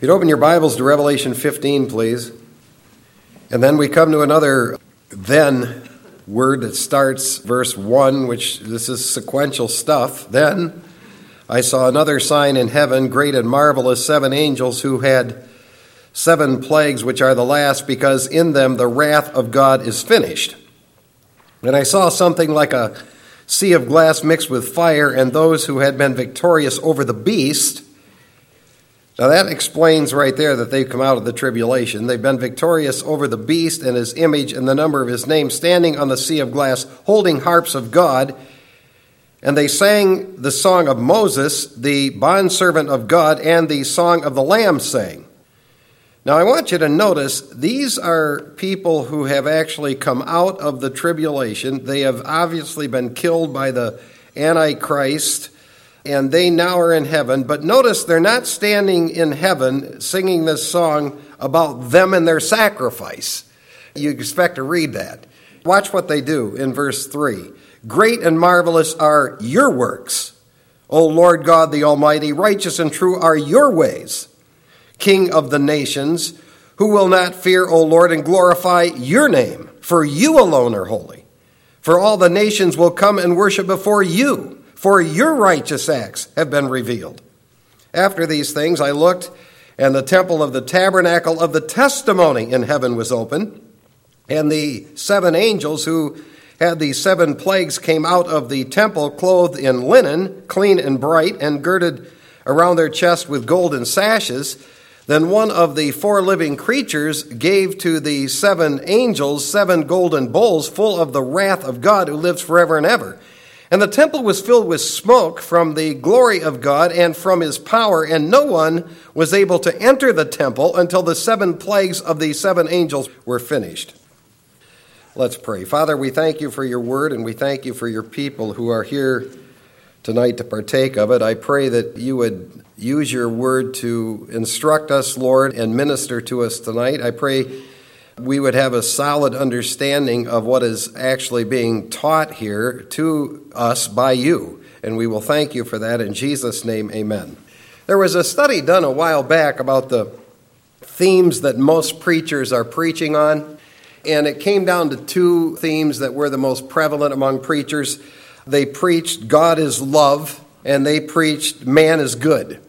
If you'd open your Bibles to Revelation 15, please. And then we come to another then word that starts verse 1, which this is sequential stuff. Then I saw another sign in heaven, great and marvelous, seven angels who had seven plagues, which are the last, because in them the wrath of God is finished. And I saw something like a sea of glass mixed with fire, and those who had been victorious over the beast now that explains right there that they've come out of the tribulation. They've been victorious over the beast and his image and the number of his name, standing on the sea of glass, holding harps of God. And they sang the song of Moses, the bondservant of God, and the song of the Lamb sang. Now I want you to notice these are people who have actually come out of the tribulation. They have obviously been killed by the Antichrist and they now are in heaven. But notice they're not standing in heaven singing this song about them and their sacrifice. You expect to read that. Watch what they do in verse 3. Great and marvelous are your works, O Lord God the Almighty. Righteous and true are your ways, King of the nations. Who will not fear, O Lord, and glorify your name? For you alone are holy. For all the nations will come and worship before you for your righteous acts have been revealed. After these things I looked, and the temple of the tabernacle of the testimony in heaven was open, and the seven angels who had the seven plagues came out of the temple clothed in linen, clean and bright, and girded around their chest with golden sashes. Then one of the four living creatures gave to the seven angels seven golden bowls full of the wrath of God who lives forever and ever. And the temple was filled with smoke from the glory of God and from his power, and no one was able to enter the temple until the seven plagues of the seven angels were finished. Let's pray. Father, we thank you for your word, and we thank you for your people who are here tonight to partake of it. I pray that you would use your word to instruct us, Lord, and minister to us tonight. I pray we would have a solid understanding of what is actually being taught here to us by you. And we will thank you for that. In Jesus' name, amen. There was a study done a while back about the themes that most preachers are preaching on. And it came down to two themes that were the most prevalent among preachers. They preached God is love, and they preached man is good.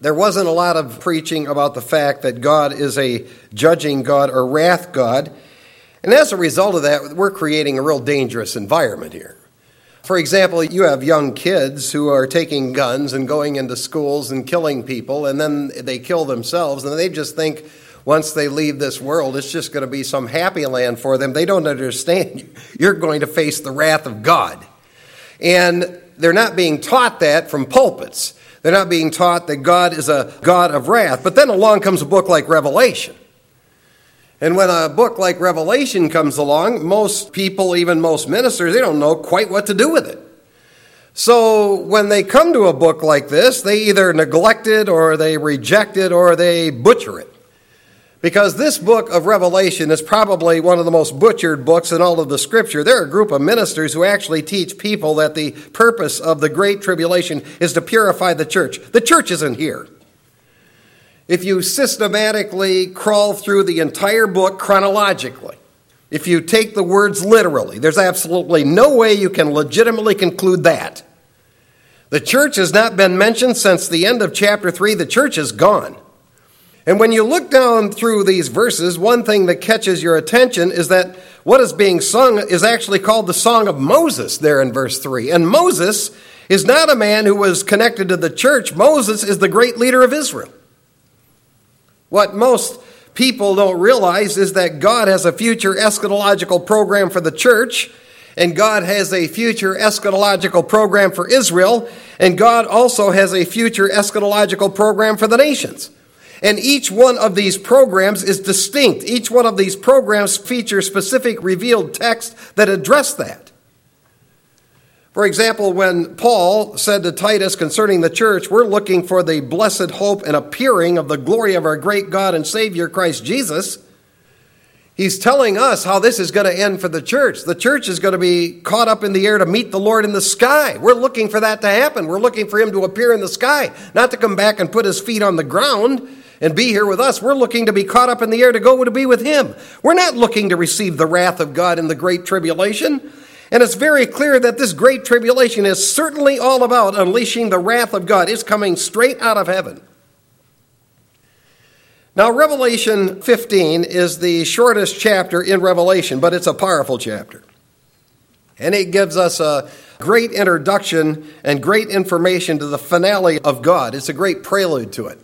There wasn't a lot of preaching about the fact that God is a judging God or wrath God. And as a result of that, we're creating a real dangerous environment here. For example, you have young kids who are taking guns and going into schools and killing people, and then they kill themselves, and they just think once they leave this world, it's just going to be some happy land for them. They don't understand you're going to face the wrath of God. And they're not being taught that from pulpits. They're not being taught that God is a God of wrath. But then along comes a book like Revelation. And when a book like Revelation comes along, most people, even most ministers, they don't know quite what to do with it. So when they come to a book like this, they either neglect it or they reject it or they butcher it. Because this book of Revelation is probably one of the most butchered books in all of the scripture. There are a group of ministers who actually teach people that the purpose of the Great Tribulation is to purify the church. The church isn't here. If you systematically crawl through the entire book chronologically, if you take the words literally, there's absolutely no way you can legitimately conclude that. The church has not been mentioned since the end of chapter 3. The church is gone. And when you look down through these verses, one thing that catches your attention is that what is being sung is actually called the Song of Moses there in verse 3. And Moses is not a man who was connected to the church, Moses is the great leader of Israel. What most people don't realize is that God has a future eschatological program for the church, and God has a future eschatological program for Israel, and God also has a future eschatological program for the nations. And each one of these programs is distinct. Each one of these programs features specific revealed texts that address that. For example, when Paul said to Titus concerning the church, we're looking for the blessed hope and appearing of the glory of our great God and Savior Christ Jesus, He's telling us how this is going to end for the church. The church is going to be caught up in the air to meet the Lord in the sky. We're looking for that to happen. We're looking for him to appear in the sky, not to come back and put his feet on the ground and be here with us. We're looking to be caught up in the air to go to be with him. We're not looking to receive the wrath of God in the great tribulation. And it's very clear that this great tribulation is certainly all about unleashing the wrath of God. It's coming straight out of heaven. Now, Revelation 15 is the shortest chapter in Revelation, but it's a powerful chapter. And it gives us a great introduction and great information to the finale of God. It's a great prelude to it.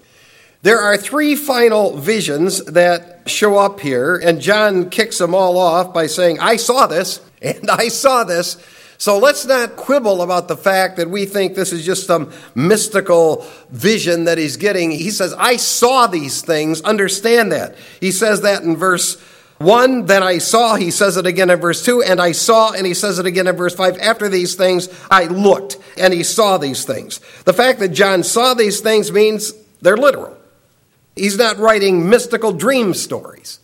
There are three final visions that show up here, and John kicks them all off by saying, I saw this, and I saw this, so let's not quibble about the fact that we think this is just some mystical vision that he's getting. He says, I saw these things. Understand that. He says that in verse 1, then I saw. He says it again in verse 2, and I saw, and he says it again in verse 5. After these things, I looked, and he saw these things. The fact that John saw these things means they're literal. He's not writing mystical dream stories.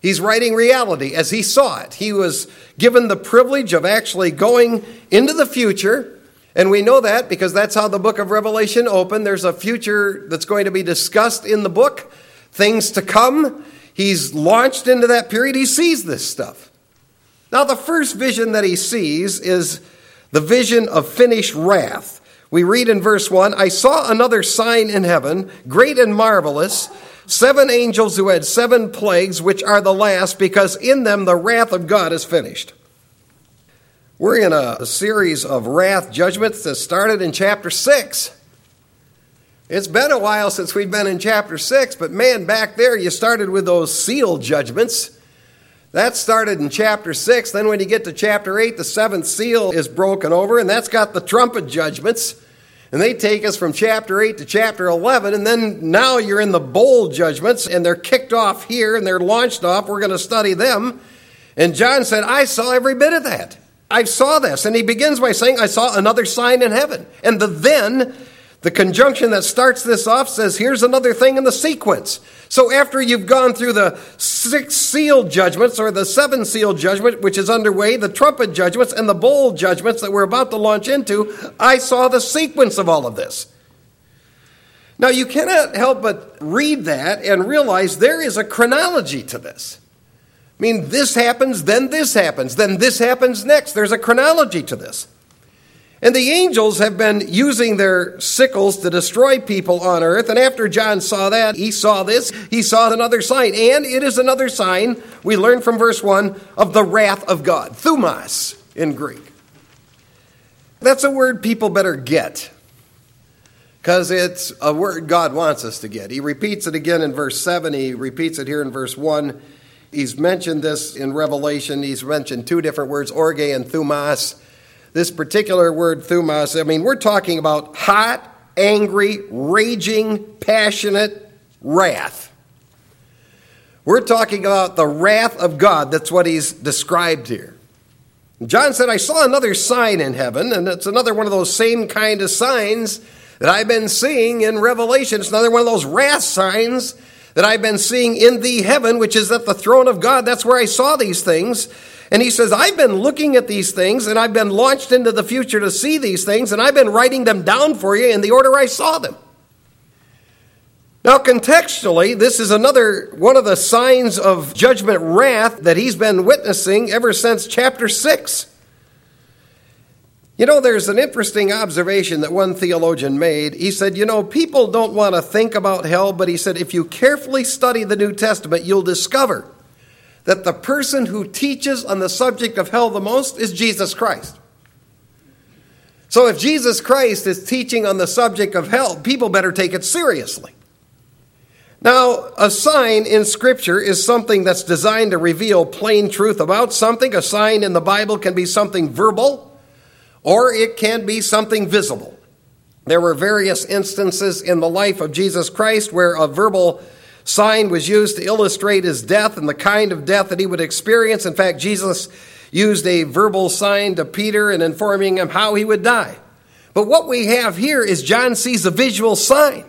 He's writing reality as he saw it. He was given the privilege of actually going into the future. And we know that because that's how the book of Revelation opened. There's a future that's going to be discussed in the book, things to come. He's launched into that period. He sees this stuff. Now, the first vision that he sees is the vision of finished wrath. We read in verse 1 I saw another sign in heaven, great and marvelous seven angels who had seven plagues, which are the last, because in them the wrath of God is finished. We're in a, series of wrath judgments that started in chapter 6. It's been a while since we've been in chapter 6, but man, back there you started with those seal judgments. That started in chapter 6. Then, when you get to chapter 8, the seventh seal is broken over, and that's got the trumpet judgments. And they take us from chapter 8 to chapter 11, and then now you're in the bowl judgments, and they're kicked off here and they're launched off. We're going to study them. And John said, I saw every bit of that. I saw this. And he begins by saying, I saw another sign in heaven. And the then the conjunction that starts this off says, here's another thing in the sequence. So after you've gone through the six seal judgments or the seven seal judgment, which is underway, the trumpet judgments, and the bowl judgments that we're about to launch into, I saw the sequence of all of this. Now you cannot help but read that and realize there is a chronology to this. I mean, this happens, then this happens, then this happens next. There's a chronology to this. And the angels have been using their sickles to destroy people on earth. And after John saw that, he saw this, he saw another sign. And it is another sign, we learn from verse 1, of the wrath of God. Thumos in Greek. That's a word people better get because it's a word God wants us to get. He repeats it again in verse 7, he repeats it here in verse 1. He's mentioned this in Revelation. He's mentioned two different words, orge and thumos this particular word thumos, I mean, we're talking about hot, angry, raging, passionate wrath. We're talking about the wrath of God. That's what he's described here. John said, I saw another sign in heaven, and it's another one of those same kind of signs that I've been seeing in Revelation. It's another one of those wrath signs that I've been seeing in the heaven, which is at the throne of God. That's where I saw these things. And he says, I've been looking at these things and I've been launched into the future to see these things and I've been writing them down for you in the order I saw them. Now, contextually, this is another one of the signs of judgment wrath that he's been witnessing ever since chapter 6. You know, there's an interesting observation that one theologian made. He said, You know, people don't want to think about hell, but he said, if you carefully study the New Testament, you'll discover that the person who teaches on the subject of hell the most is Jesus Christ. So if Jesus Christ is teaching on the subject of hell, people better take it seriously. Now, a sign in Scripture is something that's designed to reveal plain truth about something. A sign in the Bible can be something verbal, or it can be something visible. There were various instances in the life of Jesus Christ where a verbal sign was used to illustrate his death and the kind of death that he would experience. In fact, Jesus used a verbal sign to Peter in informing him how he would die. But what we have here is John sees a visual sign.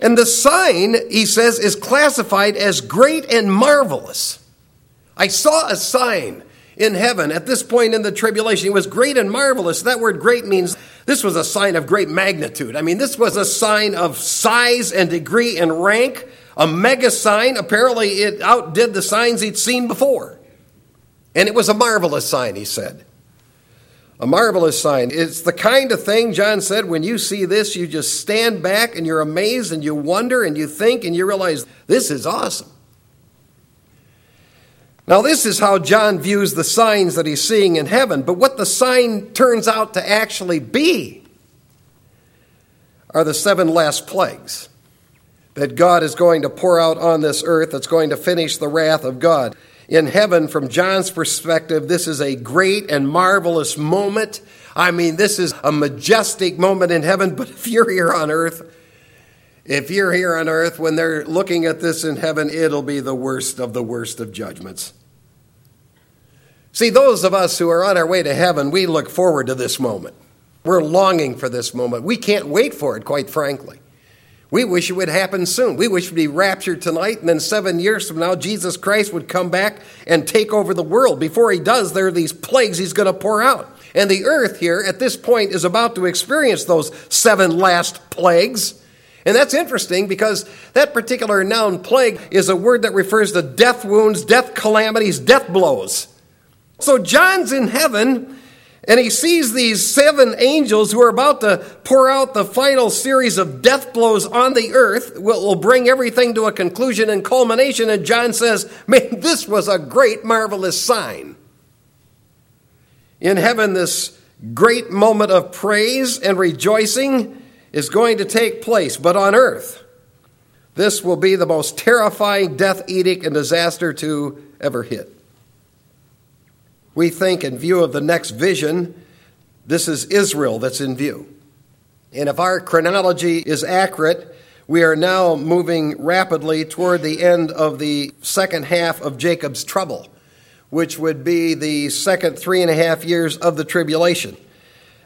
And the sign, he says, is classified as great and marvelous. I saw a sign in heaven at this point in the tribulation. It was great and marvelous. That word great means this was a sign of great magnitude. I mean, this was a sign of size and degree and rank, a mega sign. Apparently, it outdid the signs he'd seen before. And it was a marvelous sign, he said. A marvelous sign. It's the kind of thing, John said, when you see this, you just stand back and you're amazed and you wonder and you think and you realize this is awesome. Now, this is how John views the signs that he's seeing in heaven, but what the sign turns out to actually be are the seven last plagues that God is going to pour out on this earth that's going to finish the wrath of God. In heaven, from John's perspective, this is a great and marvelous moment. I mean, this is a majestic moment in heaven, but if you're here on earth, if you're here on earth, when they're looking at this in heaven, it'll be the worst of the worst of judgments. See, those of us who are on our way to heaven, we look forward to this moment. We're longing for this moment. We can't wait for it, quite frankly. We wish it would happen soon. We wish we'd be raptured tonight, and then seven years from now, Jesus Christ would come back and take over the world. Before he does, there are these plagues he's going to pour out. And the earth here, at this point, is about to experience those seven last plagues. And that's interesting because that particular noun plague is a word that refers to death wounds, death calamities, death blows. So John's in heaven and he sees these seven angels who are about to pour out the final series of death blows on the earth, will bring everything to a conclusion and culmination. And John says, Man, this was a great, marvelous sign. In heaven, this great moment of praise and rejoicing is going to take place, but on earth, this will be the most terrifying death edict and disaster to ever hit. We think, in view of the next vision, this is Israel that's in view. And if our chronology is accurate, we are now moving rapidly toward the end of the second half of Jacob's trouble, which would be the second three and a half years of the tribulation.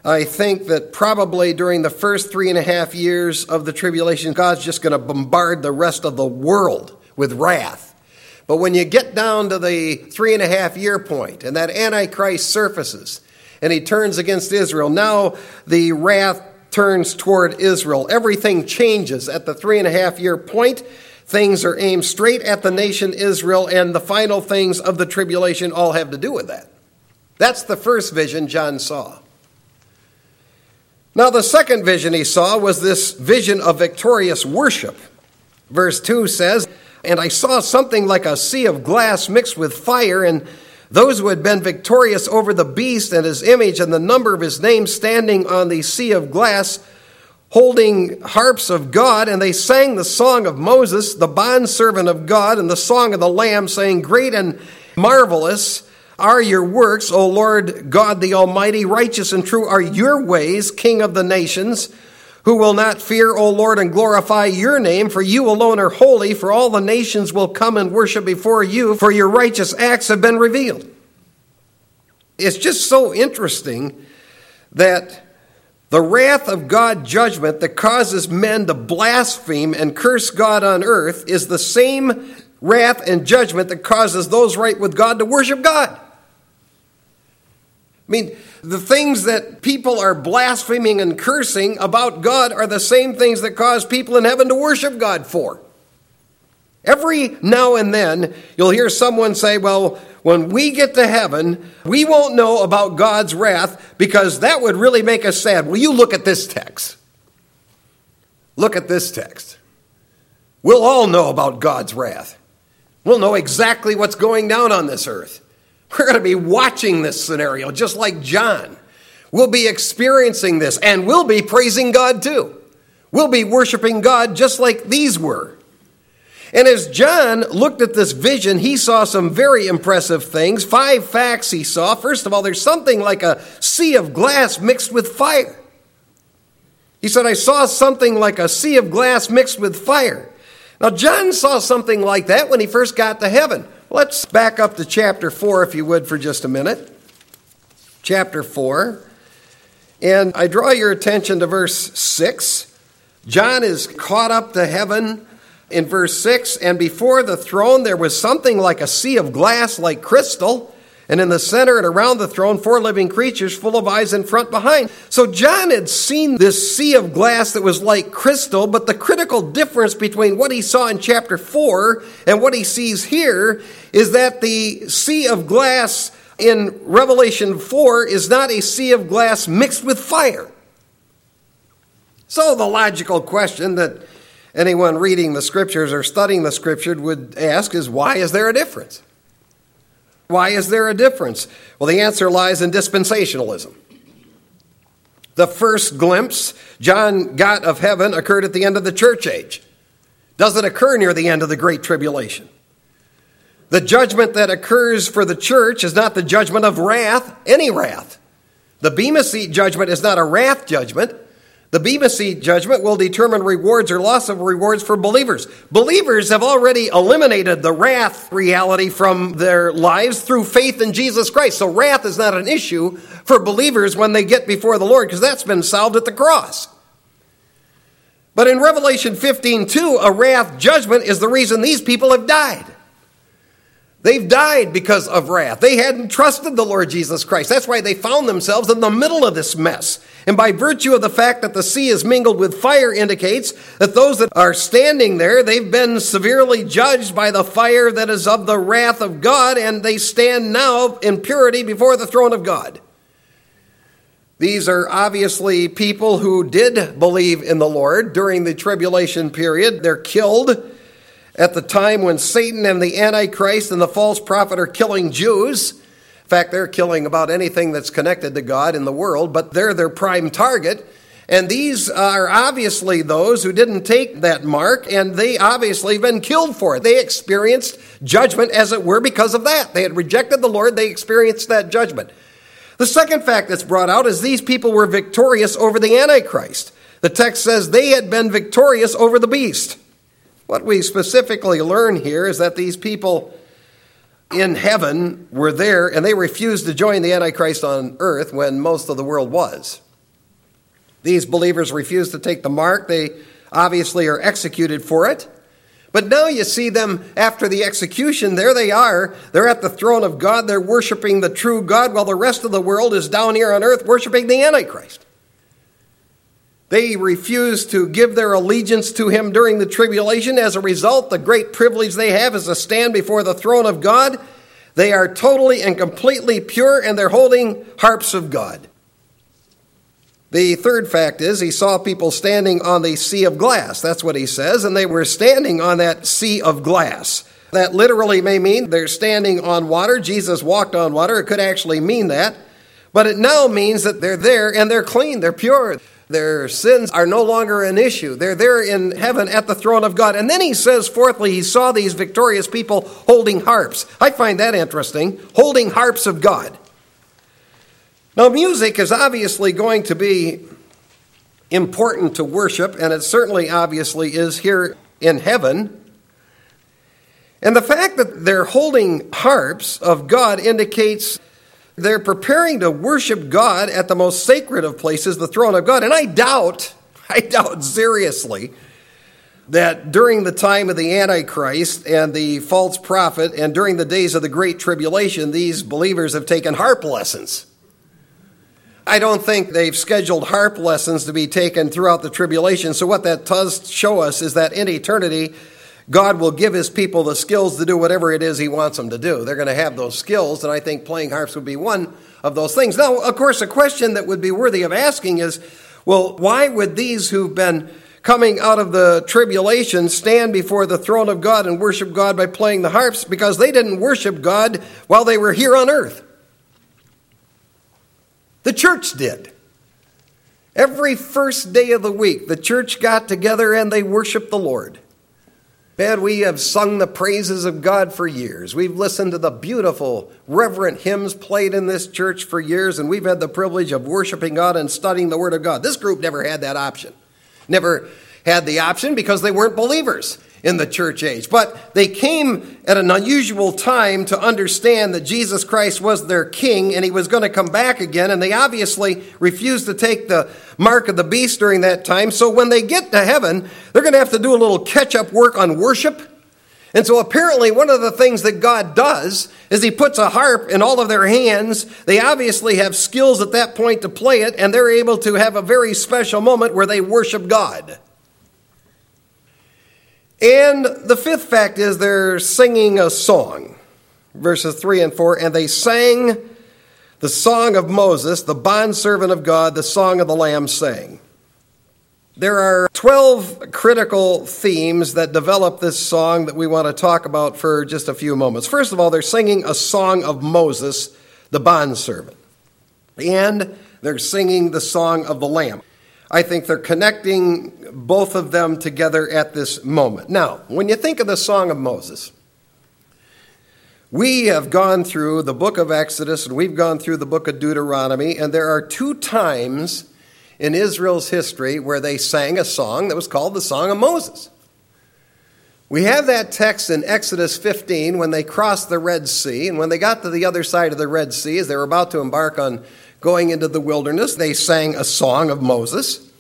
I think that probably during the first three and a half years of the tribulation, God's just going to bombard the rest of the world with wrath. But when you get down to the three and a half year point and that Antichrist surfaces and he turns against Israel, now the wrath turns toward Israel. Everything changes at the three and a half year point. Things are aimed straight at the nation Israel, and the final things of the tribulation all have to do with that. That's the first vision John saw. Now, the second vision he saw was this vision of victorious worship. Verse 2 says, And I saw something like a sea of glass mixed with fire, and those who had been victorious over the beast and his image and the number of his name standing on the sea of glass, holding harps of God, and they sang the song of Moses, the bondservant of God, and the song of the Lamb, saying, Great and marvelous are your works, O Lord God the Almighty. Righteous and true are your ways, King of the nations. Who will not fear, O Lord, and glorify your name, for you alone are holy, for all the nations will come and worship before you, for your righteous acts have been revealed. It's just so interesting that the wrath of God judgment that causes men to blaspheme and curse God on earth is the same wrath and judgment that causes those right with God to worship God. I mean, the things that people are blaspheming and cursing about God are the same things that cause people in heaven to worship God for. Every now and then, you'll hear someone say, Well, when we get to heaven, we won't know about God's wrath because that would really make us sad. Well, you look at this text. Look at this text. We'll all know about God's wrath. We'll know exactly what's going down on this earth. We're going to be watching this scenario just like John. We'll be experiencing this and we'll be praising God too. We'll be worshiping God just like these were. And as John looked at this vision, he saw some very impressive things. Five facts he saw. First of all, there's something like a sea of glass mixed with fire. He said, I saw something like a sea of glass mixed with fire. Now, John saw something like that when he first got to heaven. Let's back up to chapter 4, if you would, for just a minute. Chapter 4. And I draw your attention to verse 6. John is caught up to heaven in verse 6 And before the throne there was something like a sea of glass, like crystal. And in the center and around the throne, four living creatures full of eyes in front behind. So John had seen this sea of glass that was like crystal, but the critical difference between what he saw in chapter 4 and what he sees here is that the sea of glass in Revelation 4 is not a sea of glass mixed with fire. So the logical question that anyone reading the scriptures or studying the scripture would ask is why is there a difference? Why is there a difference? Well, the answer lies in dispensationalism. The first glimpse John got of heaven occurred at the end of the church age. Doesn't occur near the end of the Great Tribulation. The judgment that occurs for the church is not the judgment of wrath, any wrath. The Bema Seat judgment is not a wrath judgment. The Bema Seat judgment will determine rewards or loss of rewards for believers. Believers have already eliminated the wrath reality from their lives through faith in Jesus Christ. So wrath is not an issue for believers when they get before the Lord because that's been solved at the cross. But in Revelation 15 2, a wrath judgment is the reason these people have died. They've died because of wrath. They hadn't trusted the Lord Jesus Christ. That's why they found themselves in the middle of this mess. And by virtue of the fact that the sea is mingled with fire indicates that those that are standing there, they've been severely judged by the fire that is of the wrath of God, and they stand now in purity before the throne of God. These are obviously people who did believe in the Lord during the tribulation period. They're killed at the time when Satan and the Antichrist and the false prophet are killing Jews. In fact, they're killing about anything that's connected to God in the world, but they're their prime target. And these are obviously those who didn't take that mark, and they obviously have been killed for it. They experienced judgment, as it were, because of that. They had rejected the Lord, they experienced that judgment. The second fact that's brought out is these people were victorious over the Antichrist. The text says they had been victorious over the beast. What we specifically learn here is that these people in heaven were there and they refused to join the Antichrist on earth when most of the world was. These believers refused to take the mark. They obviously are executed for it. But now you see them after the execution. There they are. They're at the throne of God. They're worshiping the true God while the rest of the world is down here on earth worshiping the Antichrist. They refused to give their allegiance to him during the tribulation. As a result, the great privilege they have is to stand before the throne of God. They are totally and completely pure, and they're holding harps of God. The third fact is he saw people standing on the sea of glass. That's what he says, and they were standing on that sea of glass. That literally may mean they're standing on water. Jesus walked on water. It could actually mean that. But it now means that they're there and they're clean, they're pure. Their sins are no longer an issue. They're there in heaven at the throne of God. And then he says, fourthly, he saw these victorious people holding harps. I find that interesting. Holding harps of God. Now, music is obviously going to be important to worship, and it certainly obviously is here in heaven. And the fact that they're holding harps of God indicates they're preparing to worship God at the most sacred of places, the throne of God. And I doubt, I doubt seriously, that during the time of the Antichrist and the false prophet and during the days of the Great Tribulation, these believers have taken harp lessons. I don't think they've scheduled harp lessons to be taken throughout the tribulation. So, what that does show us is that in eternity, God will give his people the skills to do whatever it is he wants them to do. They're going to have those skills, and I think playing harps would be one of those things. Now, of course, a question that would be worthy of asking is well, why would these who've been coming out of the tribulation stand before the throne of God and worship God by playing the harps? Because they didn't worship God while they were here on earth. The church did. Every first day of the week, the church got together and they worshiped the Lord. Man, we have sung the praises of God for years. We've listened to the beautiful, reverent hymns played in this church for years, and we've had the privilege of worshiping God and studying the Word of God. This group never had that option. Never had the option because they weren't believers. In the church age. But they came at an unusual time to understand that Jesus Christ was their king and he was going to come back again. And they obviously refused to take the mark of the beast during that time. So when they get to heaven, they're going to have to do a little catch up work on worship. And so apparently, one of the things that God does is He puts a harp in all of their hands. They obviously have skills at that point to play it, and they're able to have a very special moment where they worship God. And the fifth fact is they're singing a song. Verses 3 and 4 And they sang the song of Moses, the bondservant of God, the song of the Lamb sang. There are 12 critical themes that develop this song that we want to talk about for just a few moments. First of all, they're singing a song of Moses, the bondservant. And they're singing the song of the Lamb. I think they're connecting both of them together at this moment. Now, when you think of the Song of Moses, we have gone through the book of Exodus and we've gone through the book of Deuteronomy, and there are two times in Israel's history where they sang a song that was called the Song of Moses. We have that text in Exodus 15 when they crossed the Red Sea, and when they got to the other side of the Red Sea, as they were about to embark on going into the wilderness, they sang a song of Moses.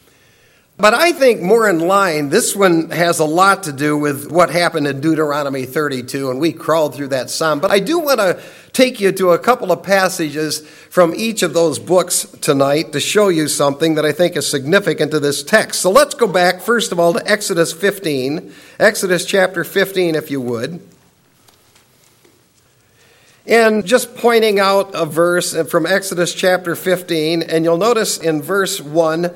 But I think more in line, this one has a lot to do with what happened in Deuteronomy 32, and we crawled through that psalm. But I do want to take you to a couple of passages from each of those books tonight to show you something that I think is significant to this text. So let's go back, first of all, to Exodus 15. Exodus chapter 15, if you would. And just pointing out a verse from Exodus chapter 15, and you'll notice in verse 1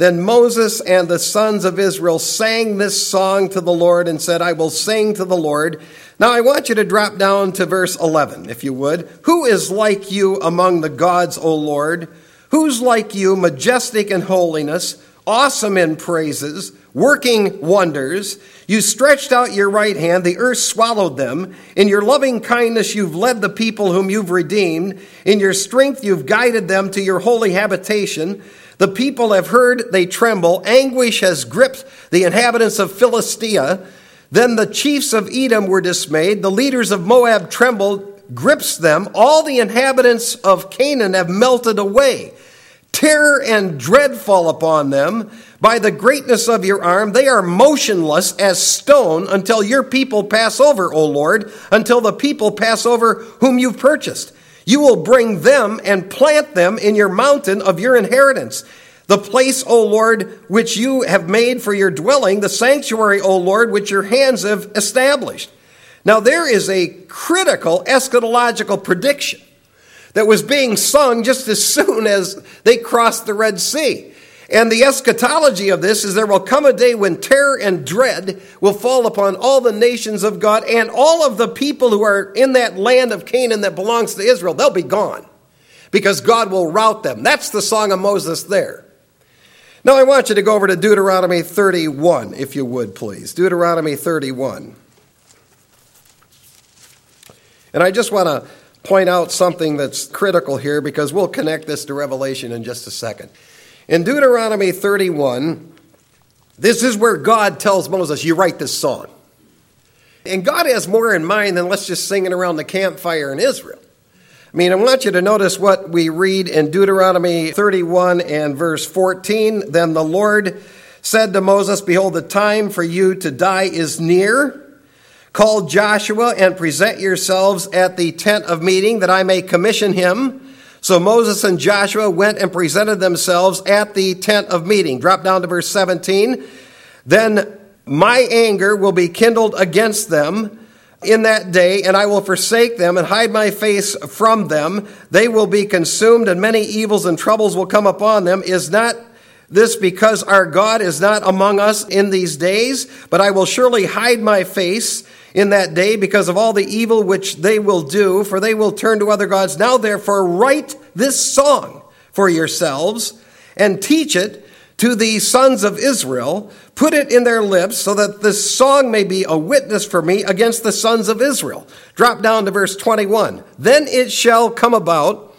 then Moses and the sons of Israel sang this song to the Lord and said, I will sing to the Lord. Now I want you to drop down to verse 11, if you would. Who is like you among the gods, O Lord? Who's like you, majestic in holiness, awesome in praises, working wonders? You stretched out your right hand, the earth swallowed them. In your loving kindness, you've led the people whom you've redeemed. In your strength, you've guided them to your holy habitation. The people have heard, they tremble. Anguish has gripped the inhabitants of Philistia. Then the chiefs of Edom were dismayed. The leaders of Moab trembled, grips them. All the inhabitants of Canaan have melted away. Terror and dread fall upon them. By the greatness of your arm, they are motionless as stone until your people pass over, O Lord, until the people pass over whom you've purchased. You will bring them and plant them in your mountain of your inheritance. The place, O Lord, which you have made for your dwelling, the sanctuary, O Lord, which your hands have established. Now, there is a critical eschatological prediction that was being sung just as soon as they crossed the Red Sea. And the eschatology of this is there will come a day when terror and dread will fall upon all the nations of God and all of the people who are in that land of Canaan that belongs to Israel. They'll be gone because God will rout them. That's the song of Moses there. Now I want you to go over to Deuteronomy 31, if you would, please. Deuteronomy 31. And I just want to point out something that's critical here because we'll connect this to Revelation in just a second. In Deuteronomy 31, this is where God tells Moses, You write this song. And God has more in mind than let's just sing it around the campfire in Israel. I mean, I want you to notice what we read in Deuteronomy 31 and verse 14. Then the Lord said to Moses, Behold, the time for you to die is near. Call Joshua and present yourselves at the tent of meeting that I may commission him. So Moses and Joshua went and presented themselves at the tent of meeting. Drop down to verse 17. Then my anger will be kindled against them in that day, and I will forsake them and hide my face from them. They will be consumed, and many evils and troubles will come upon them. Is not this because our God is not among us in these days? But I will surely hide my face in that day because of all the evil which they will do, for they will turn to other gods. Now, therefore, write this song for yourselves and teach it to the sons of Israel. Put it in their lips so that this song may be a witness for me against the sons of Israel. Drop down to verse 21. Then it shall come about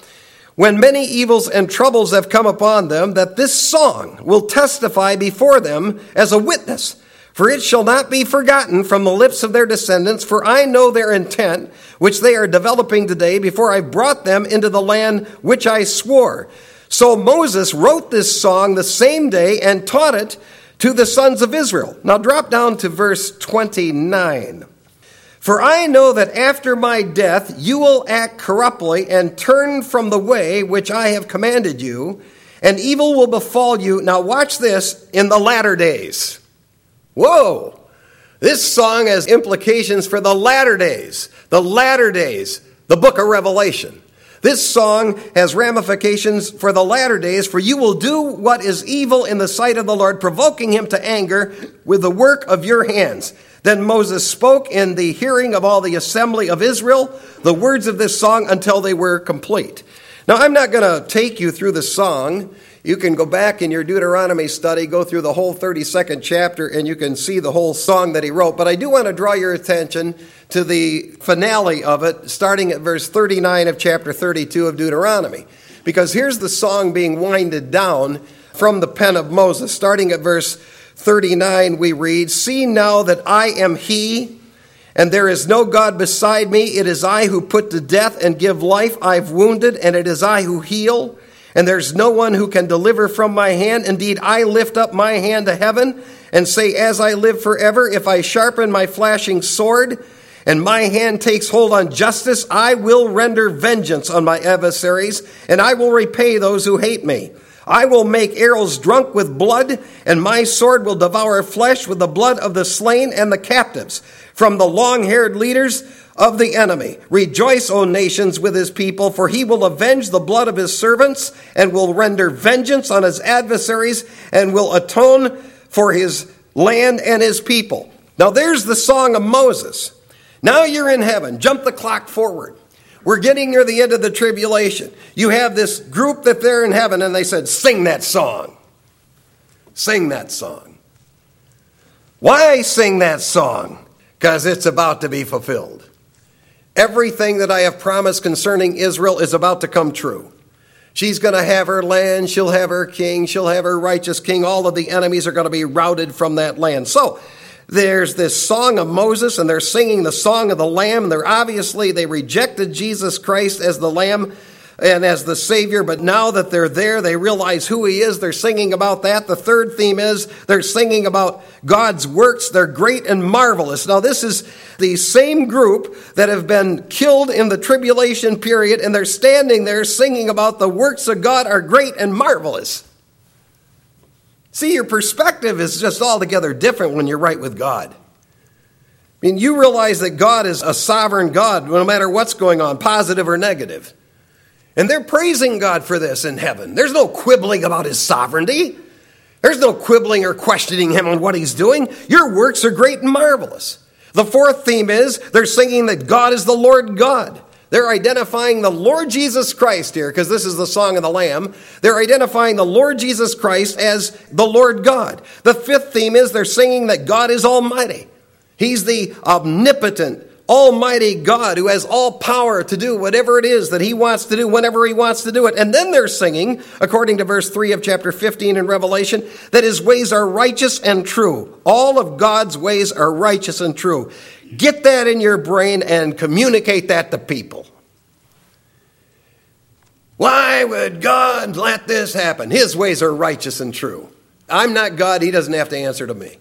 when many evils and troubles have come upon them that this song will testify before them as a witness For it shall not be forgotten from the lips of their descendants, for I know their intent, which they are developing today, before I brought them into the land which I swore. So Moses wrote this song the same day and taught it to the sons of Israel. Now drop down to verse 29. For I know that after my death you will act corruptly and turn from the way which I have commanded you, and evil will befall you. Now watch this in the latter days. Whoa! This song has implications for the latter days. The latter days, the book of Revelation. This song has ramifications for the latter days, for you will do what is evil in the sight of the Lord, provoking him to anger with the work of your hands. Then Moses spoke in the hearing of all the assembly of Israel the words of this song until they were complete. Now, I'm not going to take you through the song. You can go back in your Deuteronomy study, go through the whole 32nd chapter, and you can see the whole song that he wrote. But I do want to draw your attention to the finale of it, starting at verse 39 of chapter 32 of Deuteronomy. Because here's the song being winded down from the pen of Moses. Starting at verse 39, we read, See now that I am he, and there is no God beside me. It is I who put to death and give life. I've wounded, and it is I who heal and there's no one who can deliver from my hand. Indeed, I lift up my hand to heaven and say, As I live forever, if I sharpen my flashing sword and my hand takes hold on justice, I will render vengeance on my adversaries, and I will repay those who hate me. I will make arrows drunk with blood, and my sword will devour flesh with the blood of the slain and the captives, from the long haired leaders of the enemy. Rejoice, O nations, with his people, for he will avenge the blood of his servants and will render vengeance on his adversaries and will atone for his land and his people. Now, there's the song of Moses. Now you're in heaven. Jump the clock forward. We're getting near the end of the tribulation. You have this group that they're in heaven, and they said, Sing that song. Sing that song. Why sing that song? Because it's about to be fulfilled. Everything that I have promised concerning Israel is about to come true. She's going to have her land, she'll have her king, she'll have her righteous king. All of the enemies are going to be routed from that land. So, there's this song of Moses and they're singing the song of the lamb. And They're obviously they rejected Jesus Christ as the lamb and as the Savior, but now that they're there, they realize who He is. They're singing about that. The third theme is they're singing about God's works. They're great and marvelous. Now, this is the same group that have been killed in the tribulation period, and they're standing there singing about the works of God are great and marvelous. See, your perspective is just altogether different when you're right with God. I mean, you realize that God is a sovereign God no matter what's going on, positive or negative. And they're praising God for this in heaven. There's no quibbling about his sovereignty. There's no quibbling or questioning him on what he's doing. Your works are great and marvelous. The fourth theme is they're singing that God is the Lord God. They're identifying the Lord Jesus Christ here, because this is the song of the Lamb. They're identifying the Lord Jesus Christ as the Lord God. The fifth theme is they're singing that God is Almighty. He's the omnipotent, Almighty God who has all power to do whatever it is that He wants to do whenever He wants to do it. And then they're singing, according to verse 3 of chapter 15 in Revelation, that His ways are righteous and true. All of God's ways are righteous and true. Get that in your brain and communicate that to people. Why would God let this happen? His ways are righteous and true. I'm not God, He doesn't have to answer to me.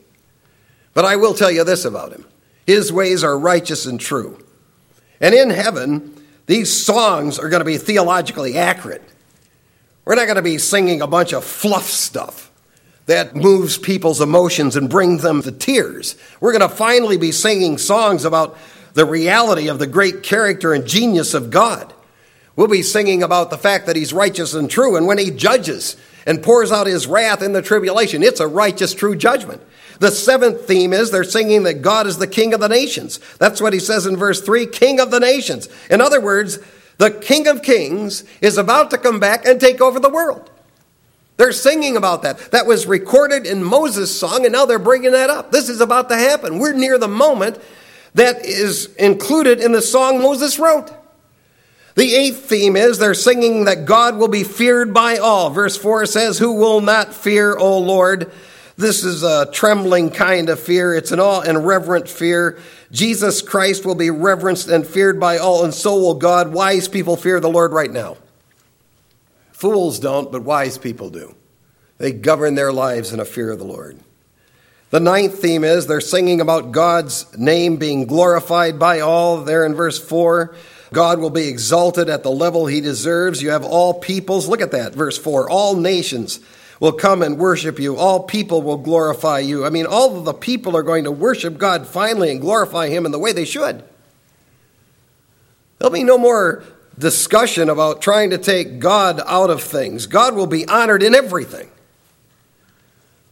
But I will tell you this about Him his ways are righteous and true. And in heaven, these songs are going to be theologically accurate. We're not going to be singing a bunch of fluff stuff that moves people's emotions and brings them to tears. We're going to finally be singing songs about the reality of the great character and genius of God. We'll be singing about the fact that He's righteous and true, and when He judges and pours out His wrath in the tribulation, it's a righteous, true judgment. The seventh theme is they're singing that God is the King of the nations. That's what he says in verse 3 King of the nations. In other words, the King of kings is about to come back and take over the world. They're singing about that. That was recorded in Moses' song, and now they're bringing that up. This is about to happen. We're near the moment that is included in the song Moses wrote. The eighth theme is they're singing that God will be feared by all. Verse 4 says, Who will not fear, O Lord? This is a trembling kind of fear. It's an awe and reverent fear. Jesus Christ will be reverenced and feared by all, and so will God. Wise people fear the Lord right now. Fools don't, but wise people do. They govern their lives in a fear of the Lord. The ninth theme is they're singing about God's name being glorified by all. There in verse 4, God will be exalted at the level he deserves. You have all peoples. Look at that, verse 4. All nations will come and worship you. All people will glorify you. I mean, all of the people are going to worship God finally and glorify him in the way they should. There'll be no more discussion about trying to take God out of things. God will be honored in everything.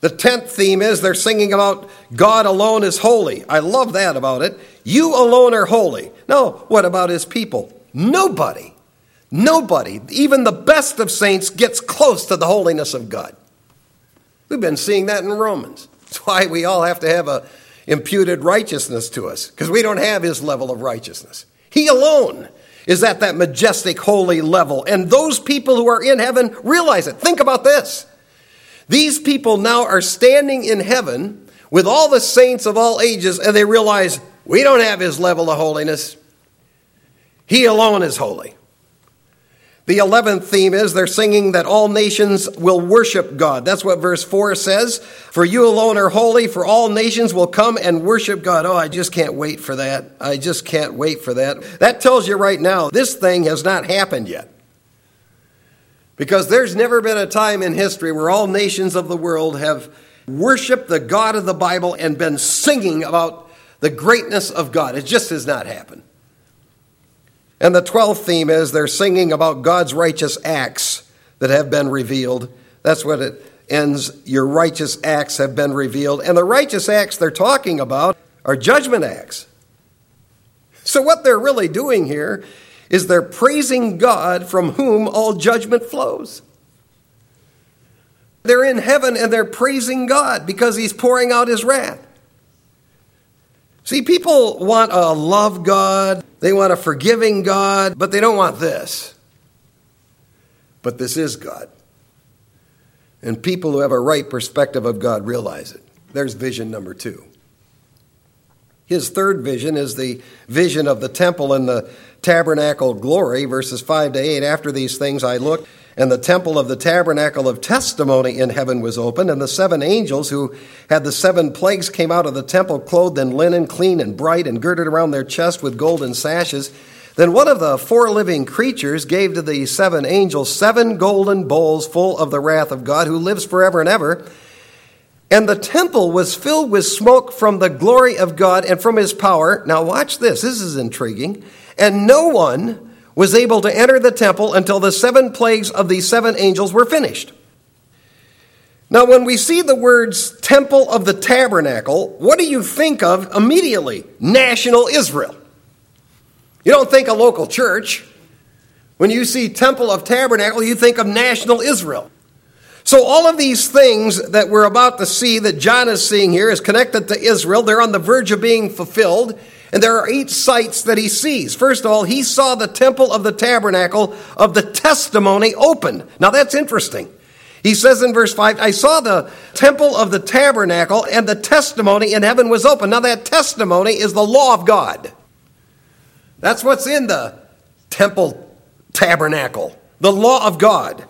The tenth theme is they're singing about God alone is holy. I love that about it. You alone are holy. No, what about his people? Nobody, nobody, even the best of saints, gets close to the holiness of God. We've been seeing that in Romans. That's why we all have to have a imputed righteousness to us, because we don't have his level of righteousness. He alone is at that majestic, holy level. And those people who are in heaven realize it. Think about this. These people now are standing in heaven with all the saints of all ages, and they realize we don't have his level of holiness. He alone is holy. The 11th theme is they're singing that all nations will worship God. That's what verse 4 says. For you alone are holy, for all nations will come and worship God. Oh, I just can't wait for that. I just can't wait for that. That tells you right now, this thing has not happened yet. Because there's never been a time in history where all nations of the world have worshiped the God of the Bible and been singing about the greatness of God. It just has not happened. And the 12th theme is they're singing about God's righteous acts that have been revealed. That's what it ends. Your righteous acts have been revealed. And the righteous acts they're talking about are judgment acts. So, what they're really doing here is they're praising God from whom all judgment flows. They're in heaven and they're praising God because He's pouring out His wrath. See, people want a love God, they want a forgiving God, but they don't want this. But this is God. And people who have a right perspective of God realize it. There's vision number two. His third vision is the vision of the temple and the tabernacle glory, verses 5 to 8. After these things I looked, and the temple of the tabernacle of testimony in heaven was opened, and the seven angels who had the seven plagues came out of the temple, clothed in linen, clean and bright, and girded around their chest with golden sashes. Then one of the four living creatures gave to the seven angels seven golden bowls full of the wrath of God, who lives forever and ever. And the temple was filled with smoke from the glory of God and from his power. Now, watch this. This is intriguing. And no one was able to enter the temple until the seven plagues of the seven angels were finished. Now, when we see the words temple of the tabernacle, what do you think of immediately? National Israel. You don't think a local church. When you see temple of tabernacle, you think of national Israel. So, all of these things that we're about to see that John is seeing here is connected to Israel. They're on the verge of being fulfilled. And there are eight sights that he sees. First of all, he saw the temple of the tabernacle of the testimony opened. Now that's interesting. He says in verse 5, I saw the temple of the tabernacle and the testimony in heaven was open. Now that testimony is the law of God. That's what's in the temple tabernacle, the law of God.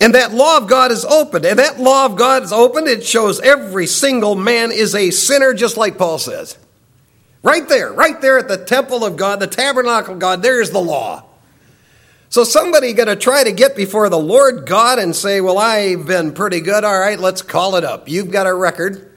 And that law of God is open. And that law of God is open. It shows every single man is a sinner, just like Paul says. Right there, right there at the temple of God, the tabernacle of God, there's the law. So somebody going to try to get before the Lord God and say, "Well, I've been pretty good. All right, let's call it up. You've got a record.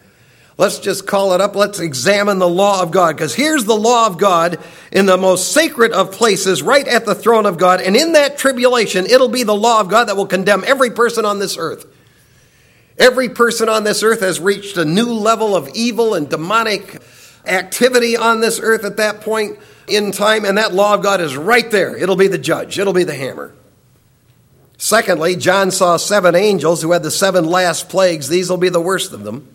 Let's just call it up. Let's examine the law of God because here's the law of God in the most sacred of places, right at the throne of God. And in that tribulation, it'll be the law of God that will condemn every person on this earth. Every person on this earth has reached a new level of evil and demonic activity on this earth at that point in time, and that law of God is right there. It'll be the judge, it'll be the hammer. Secondly, John saw seven angels who had the seven last plagues. These will be the worst of them.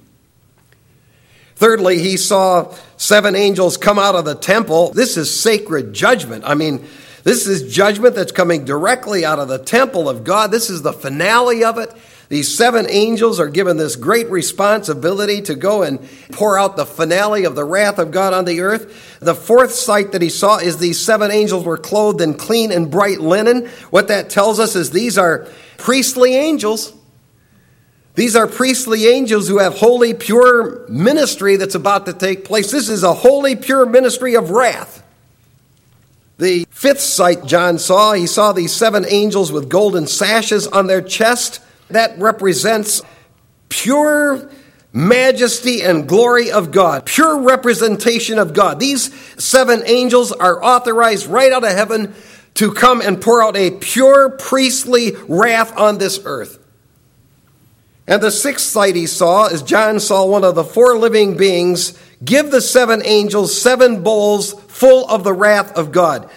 Thirdly, he saw seven angels come out of the temple. This is sacred judgment. I mean, this is judgment that's coming directly out of the temple of God. This is the finale of it. These seven angels are given this great responsibility to go and pour out the finale of the wrath of God on the earth. The fourth sight that he saw is these seven angels were clothed in clean and bright linen. What that tells us is these are priestly angels. These are priestly angels who have holy, pure ministry that's about to take place. This is a holy, pure ministry of wrath. The fifth sight John saw, he saw these seven angels with golden sashes on their chest. That represents pure majesty and glory of God, pure representation of God. These seven angels are authorized right out of heaven to come and pour out a pure priestly wrath on this earth. And the sixth sight he saw is John saw one of the four living beings give the seven angels seven bowls full of the wrath of God.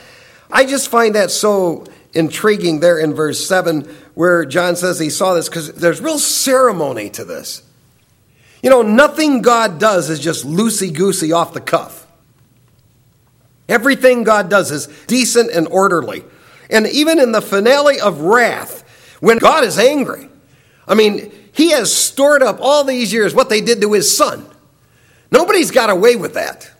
I just find that so intriguing there in verse 7 where John says he saw this because there's real ceremony to this. You know, nothing God does is just loosey goosey off the cuff. Everything God does is decent and orderly. And even in the finale of wrath, when God is angry, I mean, he has stored up all these years what they did to his son. Nobody's got away with that.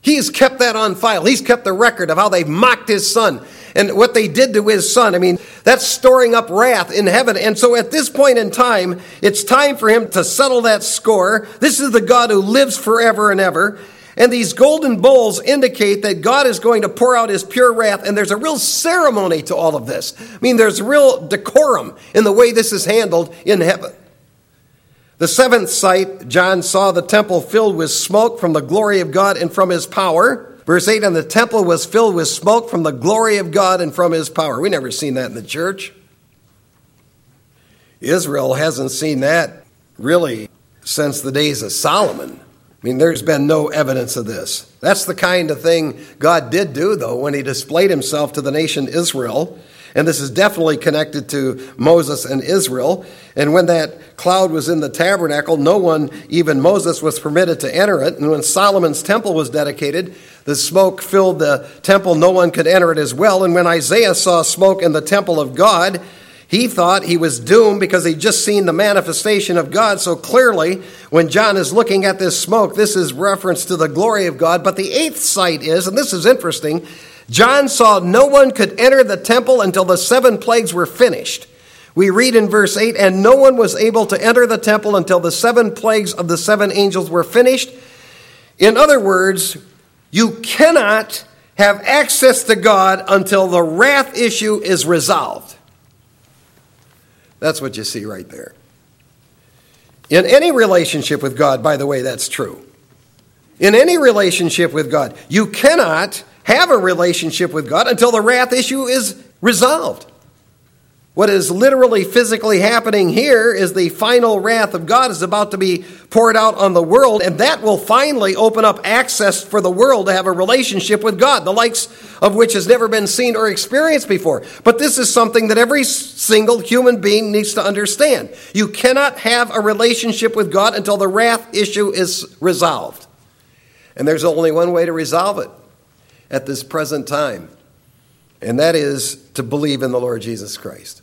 He's kept that on file. He's kept the record of how they mocked his son and what they did to his son. I mean, that's storing up wrath in heaven. And so at this point in time, it's time for him to settle that score. This is the God who lives forever and ever. And these golden bowls indicate that God is going to pour out his pure wrath, and there's a real ceremony to all of this. I mean, there's real decorum in the way this is handled in heaven. The seventh sight, John saw the temple filled with smoke from the glory of God and from his power. Verse 8, and the temple was filled with smoke from the glory of God and from his power. We never seen that in the church. Israel hasn't seen that really since the days of Solomon. I mean, there's been no evidence of this. That's the kind of thing God did do, though, when he displayed himself to the nation Israel and this is definitely connected to Moses and Israel. And when that cloud was in the tabernacle, no one, even Moses, was permitted to enter it. And when Solomon's temple was dedicated, the smoke filled the temple. No one could enter it as well. And when Isaiah saw smoke in the temple of God, he thought he was doomed because he'd just seen the manifestation of God so clearly. When John is looking at this smoke, this is reference to the glory of God. But the eighth sight is, and this is interesting, John saw no one could enter the temple until the seven plagues were finished. We read in verse 8, and no one was able to enter the temple until the seven plagues of the seven angels were finished. In other words, you cannot have access to God until the wrath issue is resolved. That's what you see right there. In any relationship with God, by the way, that's true. In any relationship with God, you cannot have a relationship with God until the wrath issue is resolved. What is literally physically happening here is the final wrath of God is about to be poured out on the world, and that will finally open up access for the world to have a relationship with God, the likes of which has never been seen or experienced before. But this is something that every single human being needs to understand. You cannot have a relationship with God until the wrath issue is resolved. And there's only one way to resolve it at this present time, and that is to believe in the Lord Jesus Christ.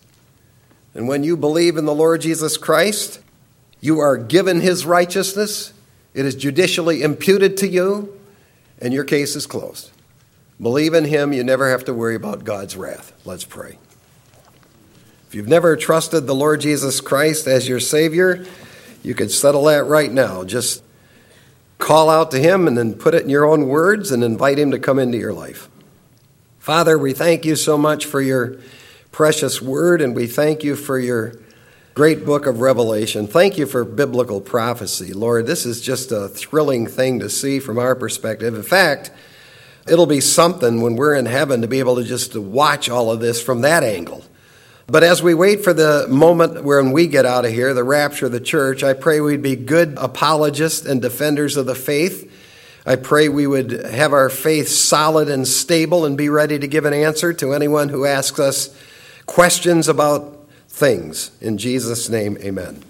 And when you believe in the Lord Jesus Christ, you are given his righteousness, it is judicially imputed to you, and your case is closed. Believe in him, you never have to worry about God's wrath. Let's pray. If you've never trusted the Lord Jesus Christ as your Savior, you could settle that right now. Just call out to Him and then put it in your own words and invite Him to come into your life. Father, we thank you so much for your precious word and we thank you for your great book of Revelation. Thank you for biblical prophecy. Lord, this is just a thrilling thing to see from our perspective. In fact, it'll be something when we're in heaven to be able to just watch all of this from that angle but as we wait for the moment when we get out of here, the rapture of the church, I pray we'd be good apologists and defenders of the faith. I pray we would have our faith solid and stable and be ready to give an answer to anyone who asks us questions about things. In Jesus' name, amen.